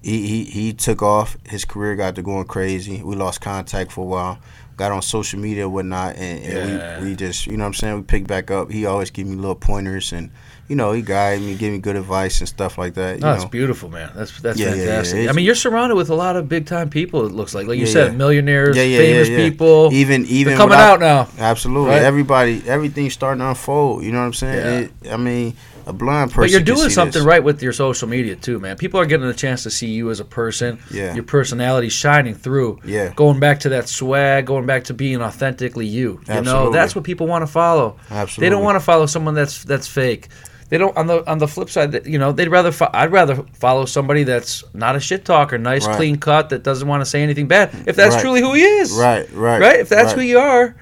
He, he, he took off. His career got to going crazy. We lost contact for a while. Got on social media and whatnot, and, and Yeah. we, we just, you know what I'm saying? We picked back up. He always give me little pointers, and, you know, he guided me, give me good advice and stuff like that. You No, that's beautiful, man. That's that's Yeah, yeah, yeah. fantastic. I mean, you're surrounded with a lot of big time people. It looks like, like you said, millionaires, famous people. Even even They're coming without- out now. Absolutely. Right? Everybody, everything's starting to unfold. You know what I'm saying? It, I mean, a blind person. But you're doing something this. right with your social media too, man. People are getting a chance to see you as a person. Yeah. Your personality shining through. Yeah. Going back to that swag, going back to being authentically you. You know, that's what people want to follow. Absolutely. They don't want to follow someone that's that's fake. They don't on the on the flip side, that you know, they'd rather fo- I'd rather follow somebody that's not a shit talker, nice, Right. clean cut, that doesn't want to say anything bad. If that's Right. truly who he is. Right, right, Right? If that's right. who you are,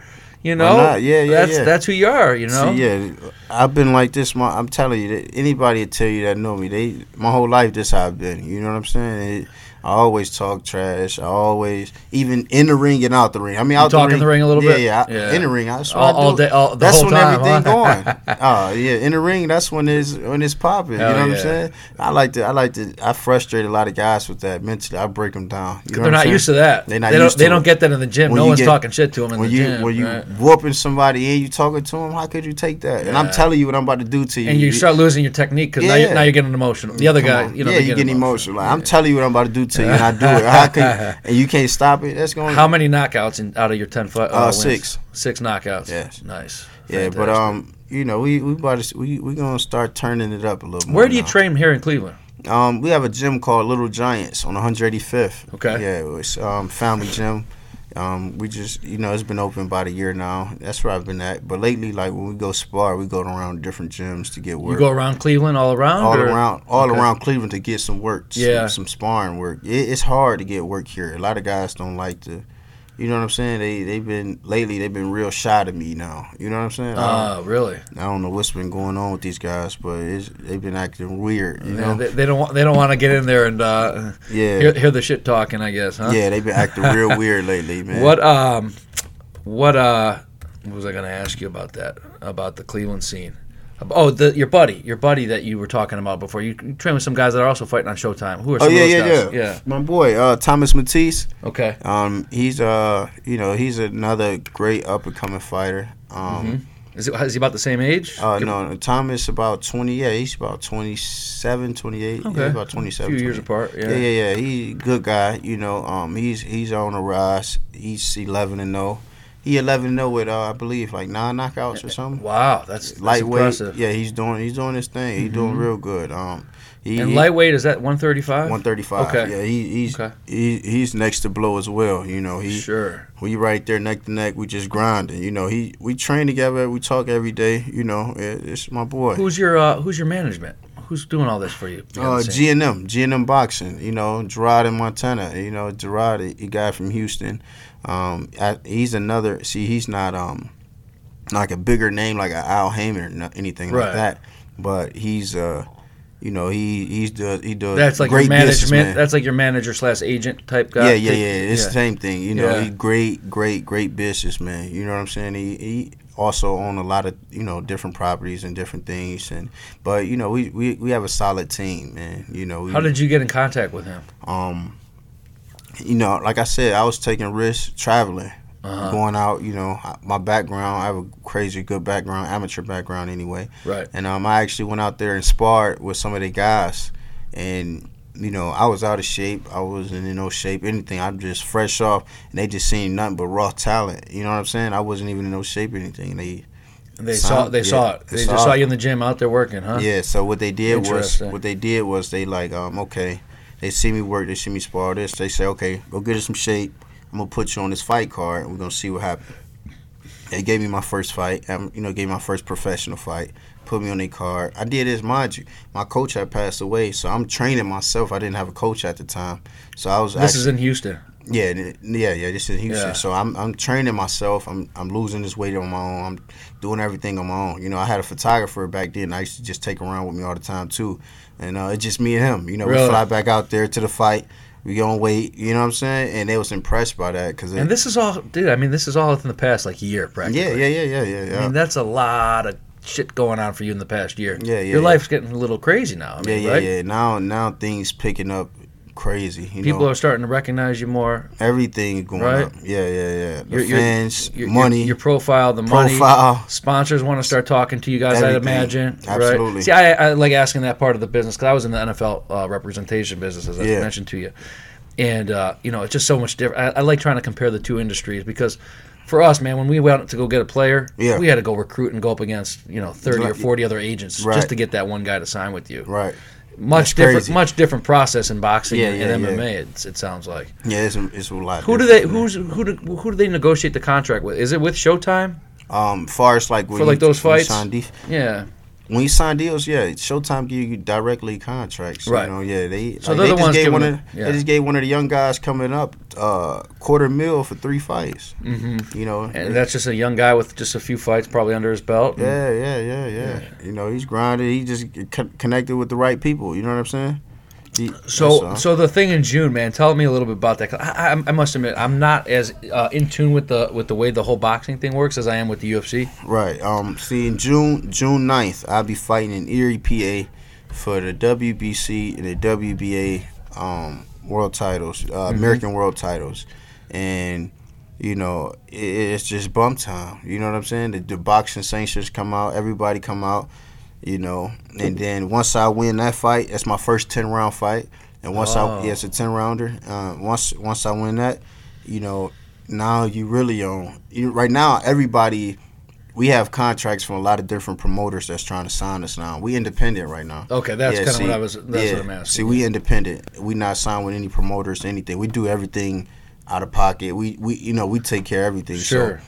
you know. Yeah, yeah, that's yeah. that's who you are, you know. See, yeah, I've been like this. My, I'm telling you, that anybody tell you that know me. They, my whole life, this how I've been. You know what I'm saying? It, I always talk trash. I always, even in the ring and out the ring. I mean, out talk the in the ring a little yeah, bit? Yeah, Yeah. in the ring. That's what All- I all day- all- that's when time, everything huh? going. Oh *laughs* yeah, in the ring. That's when it's when it's popping. Hell you know what. I'm saying? I like to. I like to. I frustrate a lot of guys with that mentally. I break them down. You know They're not used to that. They're not they don't. They don't get that in the gym. When no one's get- talking shit to them in the you gym. when you right? whooping somebody and you talking to them, how could you take that? And I'm telling you what I'm about to do to you. and you start losing your technique because now, you're, now you're getting emotional. The other Come guy, on. you know, yeah, you're getting emotional. Like, I'm telling you what I'm about to do to you, and I do it. How can *laughs* and you can't stop it? That's going. How many knockouts in, out of your ten fight? Uh, wins? six. Six knockouts. Yes. Nice. Yeah, but um, you know, we we about to we we gonna start turning it up a little more. where do you now. train here in Cleveland? Um, we have a gym called Little Giants on 185th. Okay. Yeah, it's um family gym. Um, we just you know it's been open about a year now. That's where I've been at. But lately, like when we go spar, we go around different gyms to get work. You go around Cleveland, all around. all or- around all Okay. around Cleveland to get some work, some, Yeah. some sparring work. It, it's hard to get work here. A lot of guys don't like to, you know what I'm saying? They they've been lately they've been real shy to me now. You know what I'm saying? Ah, really? I don't know what's been going on with these guys, but it's, they've been acting weird. You Yeah, know? they, they don't. Want, they don't want to get in there and uh, yeah, hear, hear the shit talking. I guess, huh? yeah, they've been acting real *laughs* weird lately, man. What um, what uh, What was I going to ask you about that? About the Cleveland scene? Oh, the, your buddy, your buddy that you were talking about before. You, train with some guys that are also fighting on Showtime. Who are Oh some yeah, of those yeah, guys? yeah, My boy, uh, Thomas Mattice. Okay. Um, he's uh, you know, he's another great up and coming fighter. Um, Is, it, is he about the same age? uh, no, Thomas about twenty. Yeah, he's about 27, 28. Okay. Yeah, about A twenty few seven. years apart. Yeah. Yeah, yeah, yeah. He good guy. You know, um, he's he's on the rise. He's eleven and zero. He eleven and zero with uh, I believe like nine knockouts or something. Wow, that's, that's Lightweight. impressive. Yeah, he's doing he's doing his thing. He's doing real good. Um, he, And lightweight is that 135? 135. Okay. Yeah, he, he's Okay. he, he's next to blow as well. You know, he Sure. we right there neck to neck. We just grinding. You know, he we train together. We talk every day. You know, it, it's my boy. Who's your uh, Who's your management? Who's doing all this for you? Uh? G and M, G and M boxing. You know, Gerard in Montana. You know, Gerard, a guy from Houston. Um, I, he's another. See, he's not um like a bigger name like a Al Haymon or anything Right. like that. But he's uh, you know, he he's does he does That's like great your management. That's like your manager slash agent type guy. Yeah, yeah, yeah. It's the same thing. You know, Yeah. he great, great, great businessman. You know what I'm saying? He he also own a lot of you know different properties and different things. And but you know we we, we have a solid team, man. You know, we, How did you get in contact with him? um, you know, like I said, I was taking risks traveling, Uh-huh. going out. You know, my background, I have a crazy good background, amateur background anyway. Right. And um, I actually went out there and sparred with some of the guys, and you know, I was out of shape. I wasn't in no shape, anything. I'm just fresh off, and they just seen nothing but raw talent. You know what I'm saying? I wasn't even in no shape or anything. They, They saw. They yeah, saw it. they They saw just saw it. you in the gym out there working, huh? yeah. So what they did was, what they did was they like, um, okay, they see me work, they see me spar this. They say, okay, go get us some shape. I'm gonna put you on this fight card, and we're gonna see what happens. They gave me my first fight. Um, you know, gave me my first professional fight. Put me on their card. I did this, mind you. My coach had passed away, so I'm training myself. I didn't have a coach at the time, so I was. This actually, is in Houston. yeah, yeah, yeah. This is Houston. Yeah. So I'm I'm training myself. I'm I'm losing this weight on my own. I'm doing everything on my own. You know, I had a photographer back then. I used to just take around with me all the time too, and uh, it's just me and him. You know, Really? we fly back out there to the fight. We on wait. You know what I'm saying? And they was impressed by that because And this is all, dude. I mean, this is all within the past like year, practically. yeah, yeah, yeah, yeah, yeah, yeah. I mean, that's a lot of shit going on for you in the past year. Yeah, yeah, Your yeah. life's getting a little crazy now. I yeah, mean, yeah, right? yeah. Now, now things picking up crazy. You People know, are starting to recognize you more. everything going Right? up. Yeah, yeah, yeah. The Your- fans, Your, money, your, your profile, the money. profile. Sponsors want to start talking to you guys. I'd imagine. Absolutely. Right? See, I, I like asking that part of the business because I was in the NFL uh, representation business, as I Yeah. mentioned to you, and uh, you know it's just so much different. I, I like trying to compare the two industries because. For us, man, when we went to go get a player, Yeah. we had to go recruit and go up against you know thirty or forty other agents Right. just to get that one guy to sign with you. Right. Much That's different, crazy. much different process in boxing Yeah, and, yeah, and yeah. MMA. It's, it sounds like. Yeah, it's, it's a lot. Who do they? Who's who? Do, who do they negotiate the contract with? Is it with Showtime? Um, far as like For, like, those fights? Yeah. When you sign deals, yeah, Showtime give you directly contracts. Right. You know, yeah, they So like, they're the just gave one of yeah. they just gave one of the young guys coming up uh quarter mil for three fights. Mm-hmm. You know, And that's just a young guy with just a few fights probably under his belt. yeah, yeah, yeah, yeah, You know, he's grinded. He just con- connected with the right people. You know what I'm saying? So, so the thing in June, man. Tell me a little bit about that. I, I, I must admit, I'm not as uh, in tune with the with the way the whole boxing thing works as I am with the UFC. Right. Um. See, in June June 9th, I'll be fighting in Erie, PA, for the WBC and the WBA um world titles, uh, Mm-hmm. American world titles, and you know it, it's just bump time. You know what I'm saying? The, the boxing sanctions come out, everybody come out. You know, and then once I win that fight, that's my first ten round fight. And once Oh. I yeah, it's a ten rounder. Uh, once once I win that, you know, now you really own. You, right now, everybody we have contracts from a lot of different promoters that's trying to sign us now. We independent right now. Okay, that's Yeah, kind of what I was. That's yeah. what I'm asking. See, we independent. We not signed with any promoters anything. We do everything out of pocket. We we you know we take care of everything. sure. So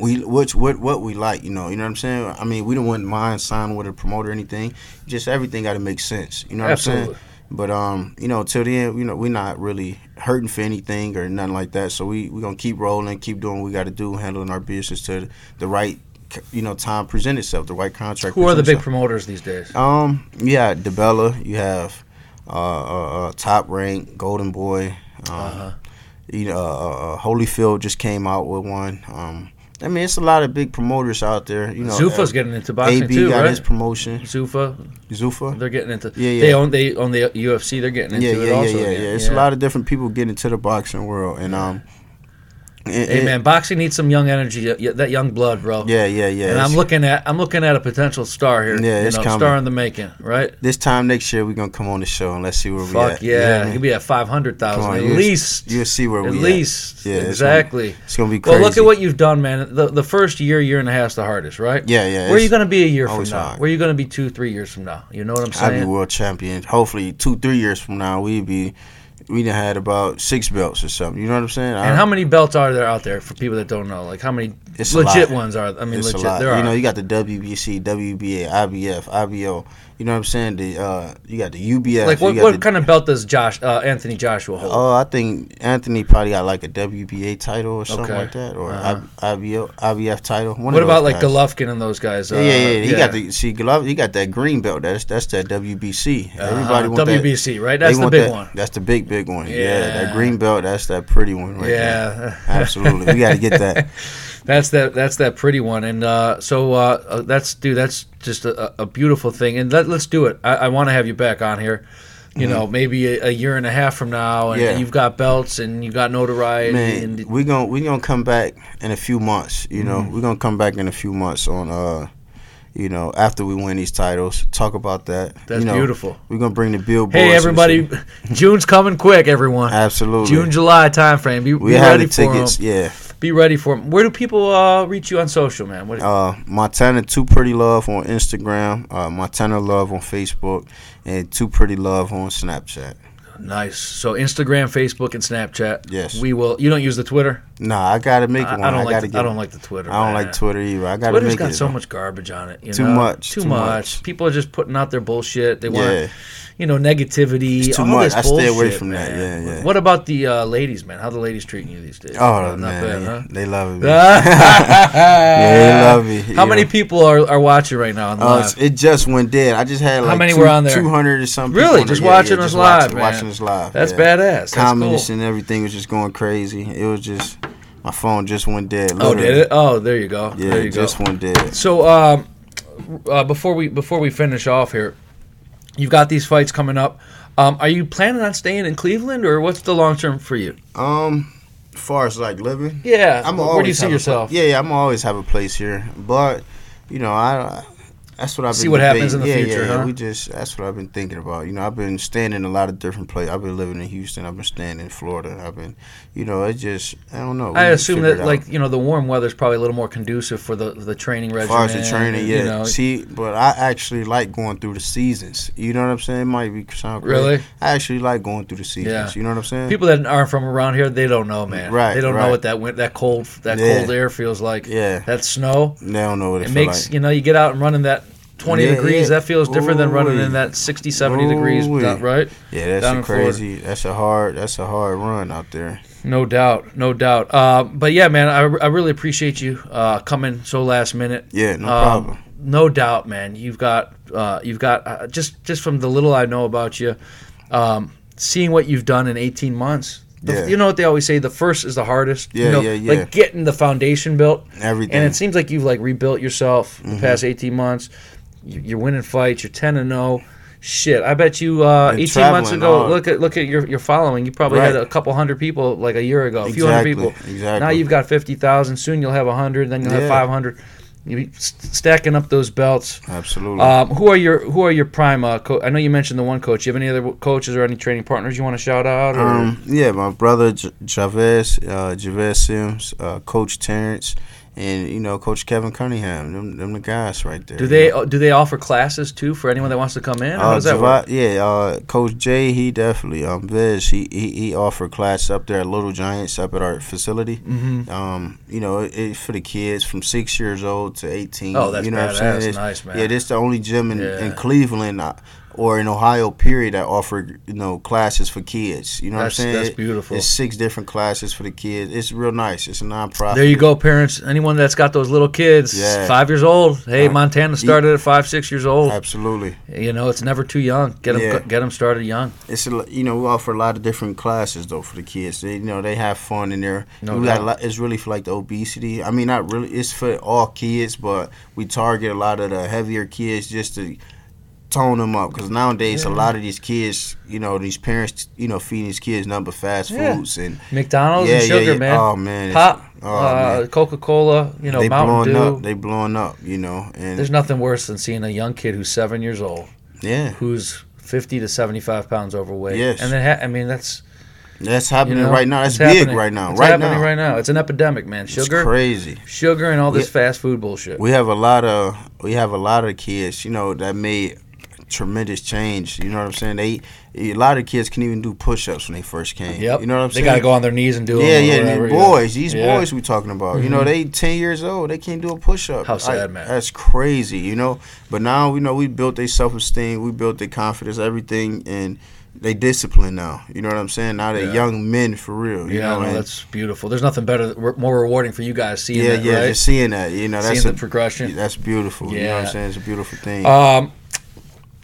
we which what what we like. You know you know what I'm saying. I mean we don't want mind signing with a promoter or anything. Just everything got to make sense. You know what I'm saying. But um, you know, till the end, you know, we're not really hurting for anything or nothing like that. So we we gonna keep rolling, keep doing what we got to do, handling our business to the right, you know, time present itself, the right contract. Who are the big itself. promoters these days? Um, yeah, DiBella. You have uh, uh, uh, Top Rank, Golden Boy. Um, Uh-huh. You know, uh, uh, Holyfield just came out with one. Um, I mean, it's a lot of big promoters out there. You know, Zuffa's uh, getting into boxing AB too, got right? his promotion. Zuffa, Zuffa. they're getting into. Yeah, yeah. They own they own the UFC. They're getting into Yeah, it yeah, also. yeah, yeah, yeah. It's a lot of different people getting into the boxing world, and um, and- Hey man, boxing needs some young energy, that young blood, bro. yeah, yeah, yeah. and I'm looking at I'm looking at a potential star here. Yeah, you it's know, coming. star in the making, right? this time next year we're gonna come on the show and let's see where we Fuck at. You yeah, know what he'll be at five hundred thousand at you'll- least. You'll see where we at we least, Yeah, it's gonna- exactly. It's gonna be crazy. Well, look at what you've done, man. The the first year, year and a half is the hardest, right? Yeah, yeah. Where are you going to be a year from now? hard. Where are you going to be two, three years from now? You know what I'm saying? I'll be world champion. Hopefully, two, three years from now, we be we done had about six belts or something. You know what I'm saying? and how many belts are there out there for people that don't know? Like how many legit ones are? I mean, it's legit. There are. You know, you got the WBC, WBA, IBF, IBO. You know what I'm saying? The uh, you got the UBF. like what, what the- kind of belt does Josh uh, Anthony Joshua hold? Oh, I think Anthony probably got like a WBA title or something Okay. like that, or Uh-huh. I IBO, IBF title. One what about like guys. Golovkin and those guys? Yeah, uh, yeah, yeah. He got the see Glove. He got that green belt. That's that's that WBC. Everybody uh, want that. WBC, right? they That's the big that- one. That's the big, big one. Yeah. Yeah. that green belt. That's that pretty one right there. Yeah, Absolutely, we got to get that. *laughs* That's that. That's that pretty one. And uh, so uh, uh, that's dude. That's just a, a beautiful thing. And let, let's do it. I, I want to have you back on here. You know, maybe a, a year and a half from now, and Mm-hmm. Yeah. you've got belts and you've got notoriety. Man, and we gonna we're gonna come back in a few months. You know, Mm-hmm. we're gonna come back in a few months on uh, you know, after we win these titles, talk about that. That's you know, beautiful. We're gonna bring the billboards. Hey, everybody! *laughs* June's coming quick, everyone. Absolutely. June, July timeframe. Be, we be have ready the for tickets. Yeah. Be ready for them. Where do people uh, reach you on social, man? What, Uh, Montana Too Pretty Love on Instagram, uh, Montana Love on Facebook, and Too Pretty Love on Snapchat. Nice. So Instagram, Facebook, and Snapchat. Yes. We will. You don't use the Twitter. Nah, I gotta make I, one. I don't like. The, get I don't like the Twitter. I don't man. like Twitter either. I gotta Twitter's make got it. so much garbage on it. You Too know? much, Too, too much. much. People are just putting out their bullshit. They want, Yeah. you know, negativity. It's too much. I stay away bullshit, from that. Yeah, yeah. What about the uh, ladies, man? How the ladies treating you these days? Oh man, bad, huh? they love it. *laughs* yeah, they love me, How many know. people are, are watching right now on Uh, live? it just went dead. I just had like many two, were on there? 200 or something. Really? Just watching us live, watching, live. That's yeah. badass. Comments cool. and everything was just going crazy. It was just my phone just went dead. Oh, did it? Oh, there you go. Yeah, there you it go. just went dead. So, um, uh, before we before we finish off here, you've got these fights coming up. Um, are you planning on staying in Cleveland, or what's the long term for you? Um, as far as like living, Yeah, I'm where do you always see yourself? pla- yeah, yeah, I'm always have a place here, but you know, I. That's what I've been See what happens in the yeah, future, Yeah, yeah, huh? we just that's what I've been thinking about. You know, I've been staying in a lot of different places. I've been living in Houston. I've been staying in Florida. I've been, you know, it just I don't know. We I assume that like you know the warm weather is probably a little more conducive for the the training As regimen. far as the training, yeah. You know, See, but I actually like going through the seasons. You know what I'm saying? It might be sound crazy. Really? I actually like going through the seasons. Yeah. You know what I'm saying? people that aren't from around here, they don't know, man. Right, They don't know what that win- that cold that Yeah. cold air feels like. yeah, That snow. they don't know what it, It makes like. you know you get out and running that 20 Yeah, degrees. yeah. That feels different than running in that 60, 70 degrees, Ooh-wee. down- right? Yeah, that's down a in Florida. crazy. That's a hard. That's a hard run out there. No doubt, no doubt. Uh, but yeah, man, I, I really appreciate you uh, coming so last minute. Yeah, no Um, problem. No doubt, man. You've got uh, you've got uh, just just from the little I know about you, um, seeing what you've done in 18 months. The, Yeah. You know what they always say: the first is the hardest. you Yeah, know, yeah, yeah. Like getting the foundation built. Everything. And it seems like you've like rebuilt yourself Mm-hmm. the past 18 months. You- You're winning fights. You're 10 and 0. Shit, I bet you uh, 18 months ago. hard. Look at look at your your following. You probably had a couple hundred people like a year ago, a few hundred people. Exactly. Now you've got 50,000. Soon you'll have 100. Then you'll have 500. You be stacking up those belts. absolutely. Um, who are your Who are your prime? Uh, co- I know you mentioned the one coach. You have any other coaches or any training partners you want to shout out? Or? Um, yeah, my brother J- Javez, uh, Javez Sims, uh, Coach Terrence, and you know Coach Kevin Cunningham. Them, them the guys right there. do they uh, do they offer classes too for anyone that wants to come in? Uh, does that work? yeah, uh, Coach Jay, he definitely. Um, Vez, he, he he offered class up there at Little Giants up at our facility. Mm-hmm. Um, you know, it, it for the kids from six years old to eighteen. Oh, that's you know what I'm saying? It's- Nice, man. Yeah, this the only gym in, Yeah. in Cleveland. Uh, or in Ohio, period, that offer you know classes for kids. You know That's- what I'm saying? that's beautiful. It's six different classes for the kids. It's real nice. It's a nonprofit. There you go, parents. Anyone that's got those little kids, Yeah. five years old. Hey, Montana started at five, six years old. Absolutely. You know, it's never too young. Get them, Yeah. get them started young. It's a, you know we offer a lot of different classes though for the kids. They you know they have fun in there. No lot, it's really for like the obesity. I mean not really. It's for all kids, but we target a lot of the heavier kids just to tone them up because nowadays a lot of these kids, you know, these parents, you know, feeding these kids number fast Yeah. foods and McDonald's yeah, and yeah, sugar, yeah. man. Oh man, Pop, oh, uh. Coca Cola. You know, they Mountain blowing Dew. up. They blowing up. You know, and There's nothing worse than seeing a young kid who's seven years old, yeah, who's 50 to 75 pounds overweight. Yes. And then, ha- I mean, that's that's you happening know, right now. That's it's big happening. right now. It's right happening now, right now. It's an epidemic, man. It's Sugar, crazy. sugar, and all this Yeah. fast food bullshit. we have a lot of we have a lot of kids, you know, that made tremendous change. You know what I'm saying? They a lot of kids can even do push-ups when they first came. Yep. You know what I'm they saying? They got to go on their knees and do Yeah, yeah, whatever, yeah. boys. These Yeah. Mm-hmm. boys we talking about. You know, they ten years old. They can't do a push-up. How sad, Like, man. That's crazy. You know, but now you know we built their self-esteem. We built their confidence. Everything and. They discipline now. You know what I'm saying? Now they're Yeah. young men for real. You Yeah, know, no, that's beautiful. There's nothing better, more rewarding for you guys seeing yeah, that, yeah. right? Just seeing that, you know, that's seeing a, the progression. That's beautiful. You know what Yeah. I'm saying? It's a beautiful thing. Um,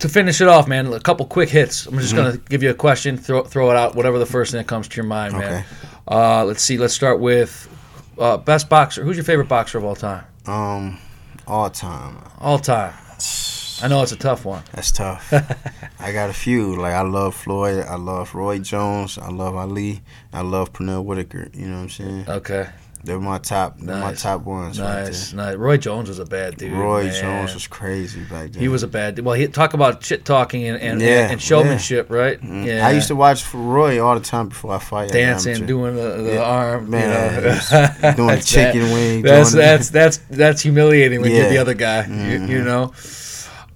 to finish it off, man, a couple quick hits. I'm Mm-hmm. just gonna give you a question, throw throw it out, whatever the first thing that comes to your mind, man. Okay. Uh, let's see. Let's start with uh, best boxer. Who's your favorite boxer of all time? Um, all time. All time. I know it's a tough one. That's tough. *laughs* I got a few. Like I love Floyd. I love Roy Jones. I love Ali. I love Pernell Whitaker. You know what I'm saying? Okay, They're my top. They're my top ones. nice, nice. Roy Jones was a bad dude. Roy man. Jones was crazy back then. He was a bad. Well, he talk about shit talking and and, Yeah, and showmanship, right? Mhm. Yeah. I used to watch Roy all the time before I fight. dancing, doing the, the Yeah. arm, Man, you know. doing *laughs* chicken bad. wing. That's that's that's that's humiliating when you're the other guy. You, Mhm. you know.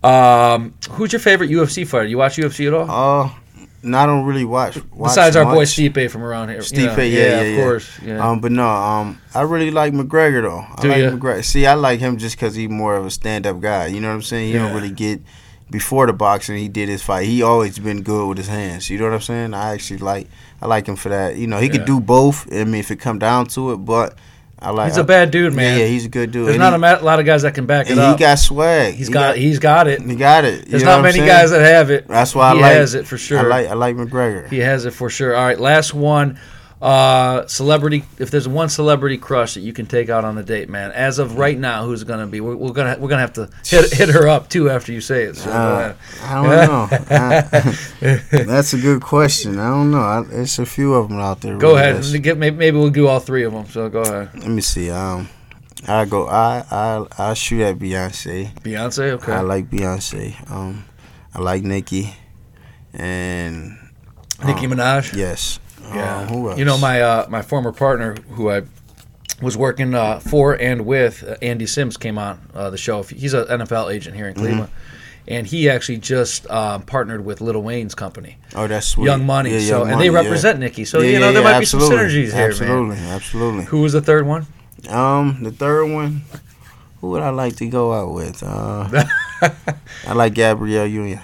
Um, who's your favorite UFC fighter? You watch UFC at all? Oh, no, I don't really watch. watch Besides our boy much. Stipe from around here. you Stipe, know. yeah, yeah, of yeah. course. Yeah. Um, but no, um, I really like McGregor though. I Do like? McGregor. See, I like him just because he's more of a stand-up guy. You know what I'm saying? He Yeah. don't really get before the boxing. He did his fight. He always been good with his hands. You know what I'm saying? I actually like. I like him for that. You know, he Yeah. could do both. I mean, if it come down to it, but I like. He's a bad dude, man. Yeah, yeah, he's a good dude. There's and not he, a lot of guys that can back it and up. he got swag. he's He got, he's got it. He got it. You There's not many guys that have it. That's why he I like. has it for sure. I like. I like McGregor. He has it for sure. All right, last one. Uh, celebrity. If there's one celebrity crush that you can take out on a date, man, as of right now, who's it gonna be? We're, we're gonna we're gonna have to hit, hit her up too after you say it. So, Uh. I don't know. *laughs* I- that's a good question. I don't know. I, there's a few of them out there. go really ahead. Get, maybe, maybe we'll do all three of them. So go ahead. Let me see. Um, I go. I I I shoot at Beyonce. Beyonce. Okay. I like Beyonce. Um, I like Nicki, and Nicki um, Minaj. Yes. Yeah. Um, who else? You know my uh, my former partner who I was working uh, for and with uh, Andy Sims came on uh, the show. He's an NFL agent here in Mm-hmm. Cleveland. And he actually just um, partnered with Lil Wayne's company, Oh, that's sweet. Young Money. Yeah, so Young and they Money, yeah. represent Nicki. So Yeah, you know yeah, there yeah, might be some synergies here, Absolutely, man. absolutely. Who was the third one? Um, the third one. Who would I like to go out with? Uh, *laughs* I like Gabrielle Union.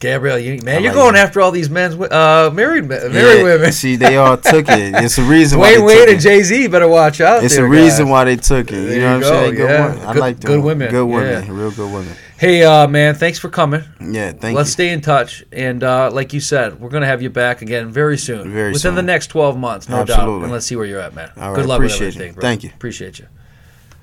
Gabrielle Union. Man, I you're like going him. after all these men's uh, married men, married Yeah, women. See, they all *laughs* took it. It's a reason why Wayne they Wade and. Jay Z better watch out. It's there, a reason guys. why they took it. There You know what I'm saying? Good yeah. women. I Good- like them. good women, Good women. yeah. Real good women. Hey, uh, man, thanks for coming. Yeah, thank you. Let's stay in touch, and uh, like you said, we're gonna have you back again very soon, Very within the next twelve months, no doubt. And let's see where you're at, man. All Good luck with everything. bro. Thank you. Appreciate you.